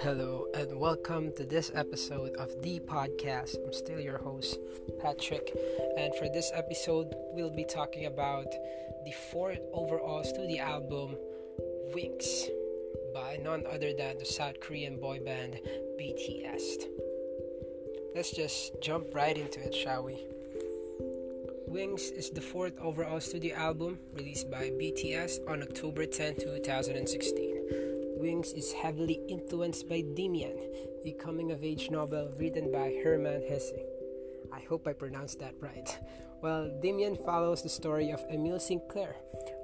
Hello, and welcome to this episode of The Podcast. I'm still your host, Patrick, and for this episode, we'll be talking about the fourth overall studio album, Wings, by none other than the South Korean boy band BTS. Let's just jump right into it, shall we? Wings is the fourth overall studio album released by BTS on October 10, 2016. Wings is heavily influenced by Demian, the coming of age novel written by Hermann Hesse. I hope I pronounced that right. Well, Demian follows the story of Emil Sinclair,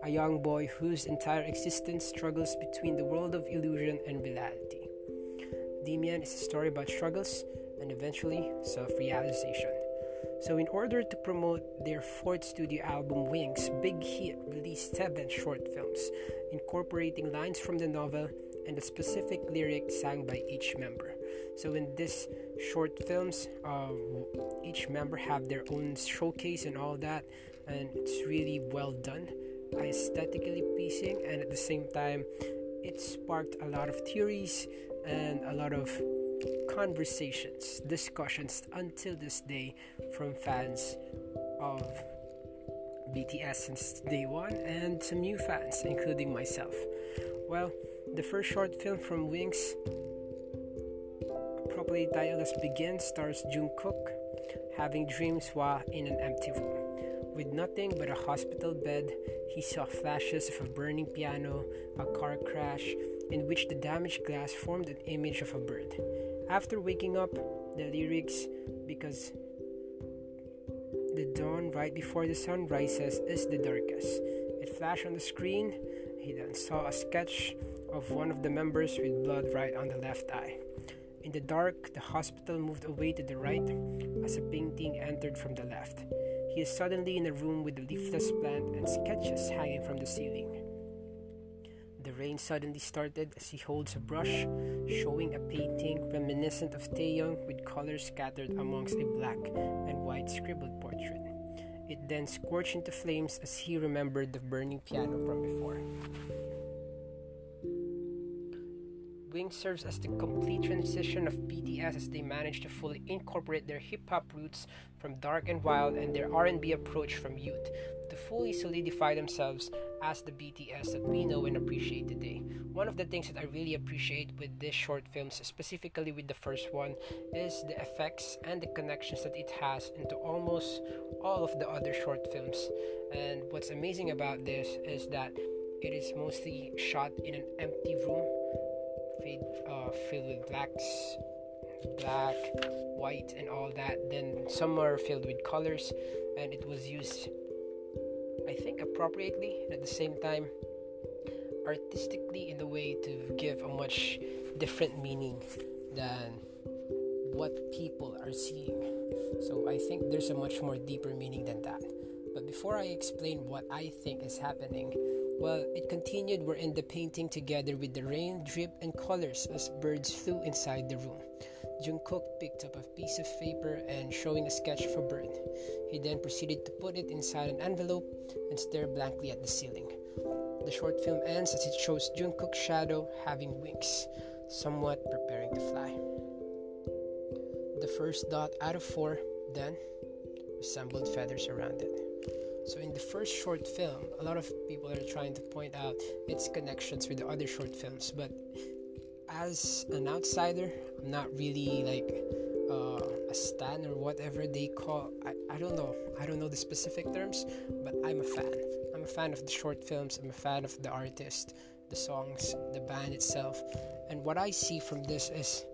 a young boy whose entire existence struggles between the world of illusion and reality. Demian is a story about struggles and eventually self realization. So, in order to promote their fourth studio album Wings, Big Hit released seven short films, incorporating lines from the novel and the specific lyric sung by each member. So in this short films, uh, each member have their own showcase and all that, and it's really well done, aesthetically pleasing, and at the same time, it sparked a lot of theories and a lot of conversations, discussions until this day from fans of BTS since day one and some new fans, including myself. Well, the first short film from Wings, properly titled as Begin, stars Jungkook having dreams while in an empty room. With nothing but a hospital bed, he saw flashes of a burning piano, a car crash, in which the damaged glass formed an image of a bird. After waking up, the lyrics, because the dawn right before the sun rises is the darkest. It flashed on the screen. He then saw a sketch of one of the members with blood right on the left eye. In the dark, the hospital moved away to the right as a painting entered from the left. He is suddenly in a room with a leafless plant and sketches hanging from the ceiling. Rain suddenly started as he holds a brush, showing a painting reminiscent of Taehyung with colors scattered amongst a black and white scribbled portrait. It then scorched into flames as he remembered the burning piano from before. Wing serves as the complete transition of BTS as they manage to fully incorporate their hip hop roots from dark and wild and their R&B approach from youth to fully solidify themselves as the BTS that we know and appreciate today. One of the things that I really appreciate with this short films, specifically with the first one, is the effects and the connections that it has into almost all of the other short films. And what's amazing about this is that it is mostly shot in an empty room fade, uh, filled with blacks, black, white, and all that. Then some are filled with colors, and it was used, I think, appropriately. And at the same time, artistically in a way to give a much different meaning than what people are seeing. So I think there's a much more deeper meaning than that. But before I explain what I think is happening, well, it continued we're in the painting together with the rain, drip, and colors as birds flew inside the room. Jungkook picked up a piece of paper and showing a sketch of a bird. He then proceeded to put it inside an envelope and stare blankly at the ceiling. The short film ends as it shows Jungkook's shadow having wings, somewhat preparing to fly. The first dot out of four then resembled feathers around it. So in the first short film, a lot of people are trying to point out its connections with the other short films, but as an outsider, I'm not really like uh, a stan or whatever they call. I, I don't know. I don't know the specific terms, but I'm a fan. I'm a fan of the short films. I'm a fan of the artist, the songs, the band itself, and what I see from this is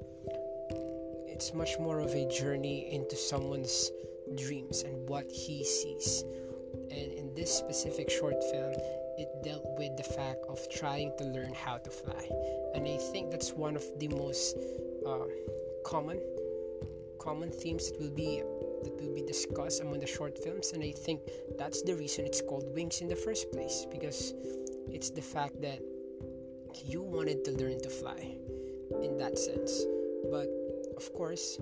it's much more of a journey into someone's dreams and what he sees and in this specific short film it dealt with the fact of trying to learn how to fly. And i think that's one of the most uh, common common themes that will be that will be discussed among the short films. And i think that's the reason it's called wings in the first place because it's the fact that you wanted to learn to fly in that sense. But of course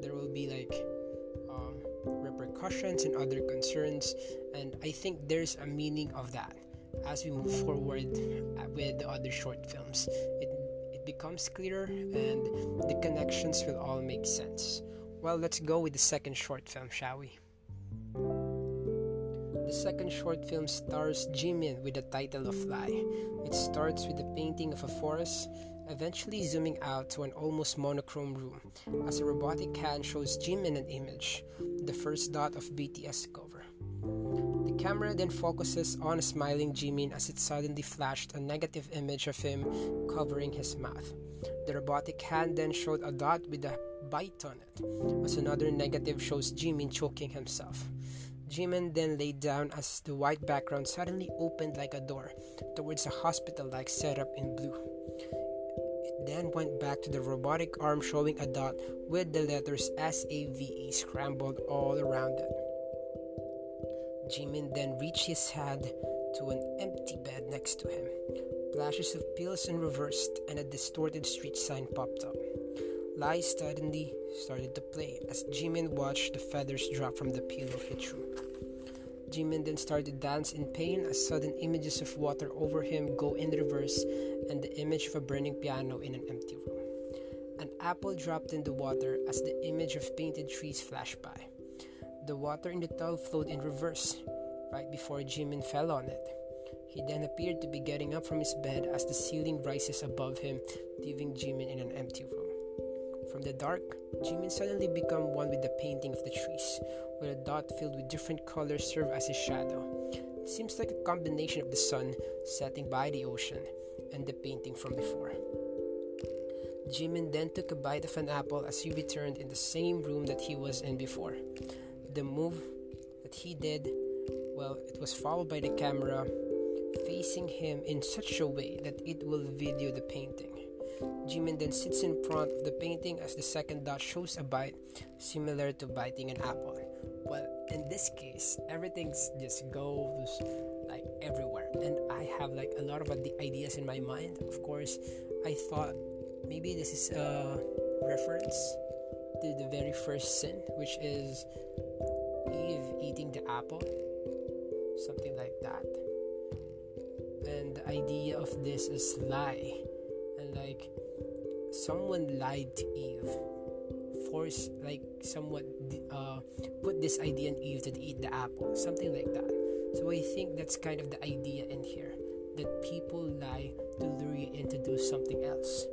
there will be like repercussions and other concerns. And i think there's a meaning of that as we move forward uh, with the other short films, it, it becomes clearer and the connections will all make sense. Well, let's go with the second short film, shall we? The second short film stars Jimin with the title of Lie. It starts with the painting of a forest, eventually zooming out to an almost monochrome room, as a robotic hand shows Jimin an image, the first dot of BTS cover. The camera then focuses on smiling Jimin as it suddenly flashed a negative image of him covering his mouth. The robotic hand then showed a dot with a bite on it, as another negative shows Jimin choking himself. Jimin then laid down as the white background suddenly opened like a door towards a hospital like setup in blue. It then went back to the robotic arm showing a dot with the letters SAVE scrambled all around it. Jimin then reached his head to an empty bed next to him. Flashes of pills and reversed, and a distorted street sign popped up. Lies suddenly started to play as Jimin watched the feathers drop from the pillow he threw. Jimin then started to dance in pain as sudden images of water over him go in reverse and the image of a burning piano in an empty room. An apple dropped in the water as the image of painted trees flashed by. The water in the tub flowed in reverse, right before Jimin fell on it. He then appeared to be getting up from his bed as the ceiling rises above him, leaving Jimin in an empty room. From the dark, Jimin suddenly become one with the painting of the trees, where a dot filled with different colors serve as his shadow. It seems like a combination of the sun setting by the ocean and the painting from before. Jimin then took a bite of an apple as he returned in the same room that he was in before. The move that he did, well, it was followed by the camera facing him in such a way that it will video the painting. Jimin then sits in front of the painting as the second dot shows a bite similar to biting an apple. Well, in this case, everything's just goes like everywhere, and I have like a lot of ideas in my mind. Of course, I thought maybe this is a reference to the very first sin, which is Eve eating the apple, something like that. And the idea of this is lie. And like someone lied to Eve. Force like somewhat uh, put this idea in Eve to eat the apple. Something like that. So I think that's kind of the idea in here. That people lie to lure you in to do something else.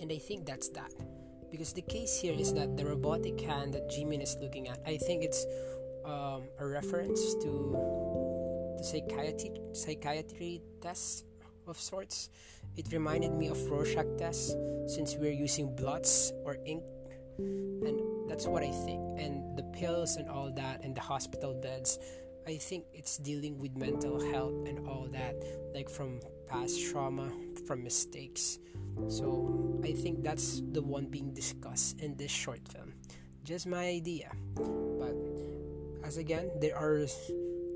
And I think that's that because the case here is that the robotic hand that Jimin is looking at I think it's um, a reference to the psychiatry psychiatry test of sorts it reminded me of Rorschach tests since we're using blots or ink, and that's what I think. And the pills and all that, and the hospital beds, I think it's dealing with mental health and all that, like from past trauma, from mistakes. So I think that's the one being discussed in this short film. Just my idea. But as again, there are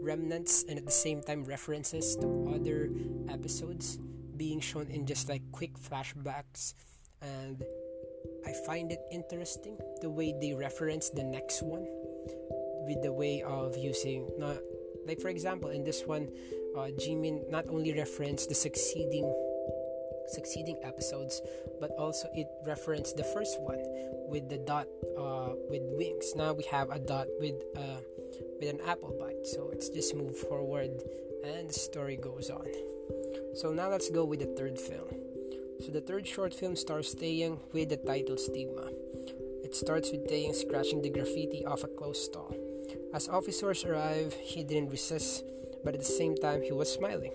remnants and at the same time references to other episodes being shown in just like quick flashbacks and I find it interesting the way they reference the next one with the way of using not like for example in this one uh, Jimin not only referenced the succeeding succeeding episodes but also it referenced the first one with the dot uh, with wings now we have a dot with uh, with an apple bite so it's just move forward and the story goes on so now let's go with the third film. So the third short film stars Taehyung with the title Stigma. It starts with Taehyung scratching the graffiti off a closed stall. As officers arrived, he didn't resist, but at the same time he was smiling.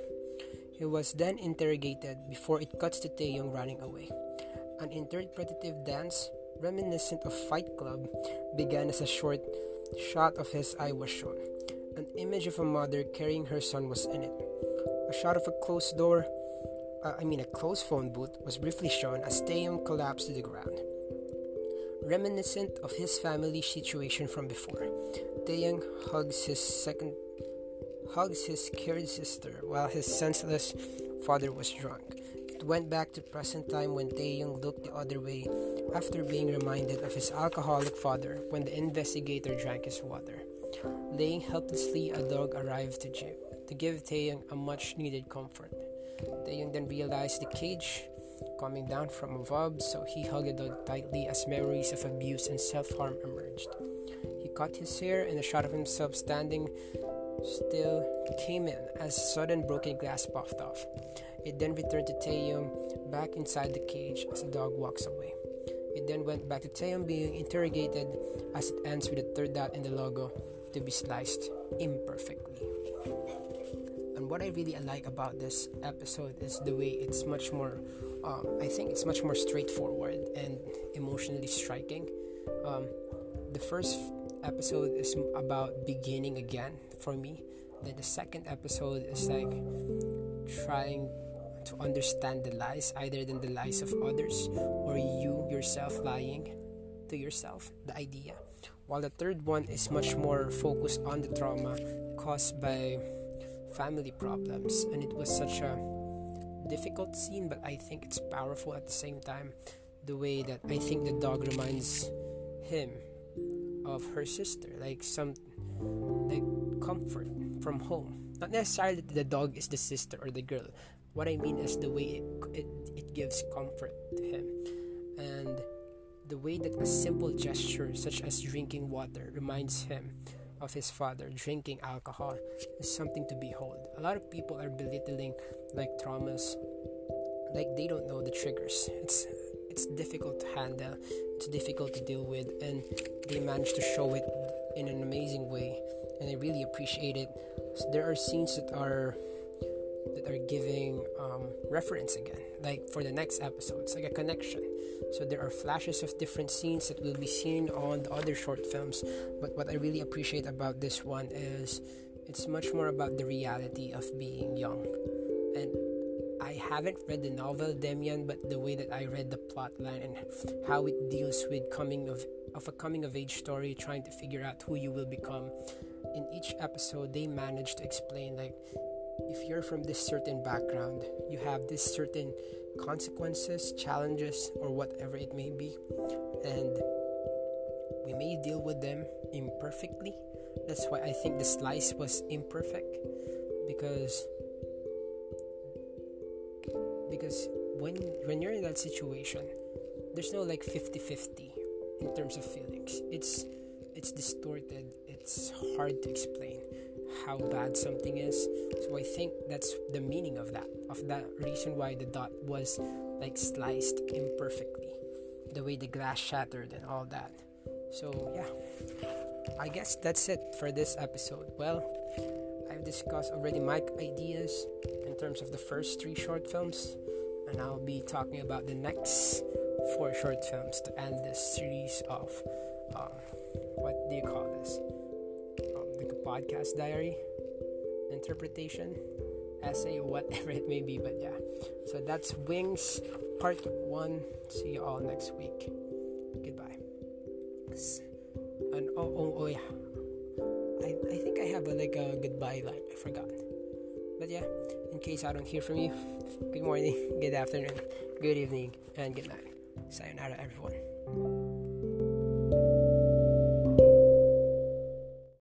He was then interrogated before it cuts to Taehyung running away. An interpretative dance reminiscent of Fight Club began as a short shot of his eye was shown. An image of a mother carrying her son was in it. A shot of a closed door, uh, I mean a closed phone booth, was briefly shown as Taehyung collapsed to the ground. Reminiscent of his family situation from before, Taehyung hugs his second hugs his scared sister while his senseless father was drunk. It went back to present time when Taehyung looked the other way after being reminded of his alcoholic father when the investigator drank his water. Laying helplessly, a dog arrived to jail to give Taehyung a much needed comfort. Taehyung then realized the cage coming down from above, so he hugged the dog tightly as memories of abuse and self harm emerged. He cut his hair, and a shot of himself standing still came in as sudden broken glass puffed off. It then returned to Taehyung back inside the cage as the dog walks away. It then went back to Taehyung being interrogated as it ends with the third dot in the logo to be sliced imperfectly. And what I really like about this episode is the way it's much more, um, I think it's much more straightforward and emotionally striking. Um, the first episode is about beginning again for me. Then the second episode is like trying to understand the lies, either than the lies of others or you yourself lying to yourself, the idea. While the third one is much more focused on the trauma caused by family problems, and it was such a difficult scene, but I think it's powerful at the same time. The way that I think the dog reminds him of her sister, like some like comfort from home. Not necessarily that the dog is the sister or the girl. What I mean is the way it, it, it gives comfort to him. And the way that a simple gesture, such as drinking water, reminds him of his father drinking alcohol is something to behold. A lot of people are belittling like traumas, like they don't know the triggers. It's it's difficult to handle, it's difficult to deal with, and they manage to show it in an amazing way, and I really appreciate it. So there are scenes that are that are giving um, reference again, like for the next episode. It's like a connection. So there are flashes of different scenes that will be seen on the other short films. But what I really appreciate about this one is it's much more about the reality of being young. And I haven't read the novel Demian, but the way that I read the plot line and how it deals with coming of of a coming of age story, trying to figure out who you will become. In each episode, they manage to explain like if you're from this certain background, you have this certain consequences, challenges, or whatever it may be, and we may deal with them imperfectly. That's why I think the slice was imperfect because because when when you're in that situation, there's no like 50-50 in terms of feelings. It's it's distorted. It's hard to explain how bad something is. So I think that's the meaning of that, of that reason why the dot was like sliced imperfectly, the way the glass shattered and all that. So yeah, I guess that's it for this episode. Well, I've discussed already my ideas in terms of the first three short films, and I'll be talking about the next four short films to end this series of um, what do you call this? Podcast diary, interpretation, essay, whatever it may be. But yeah, so that's Wings Part 1. See you all next week. Goodbye. And oh, oh, oh yeah. I, I think I have a, like a goodbye line. I forgot. But yeah, in case I don't hear from you, good morning, good afternoon, good evening, and good night. Sayonara, everyone.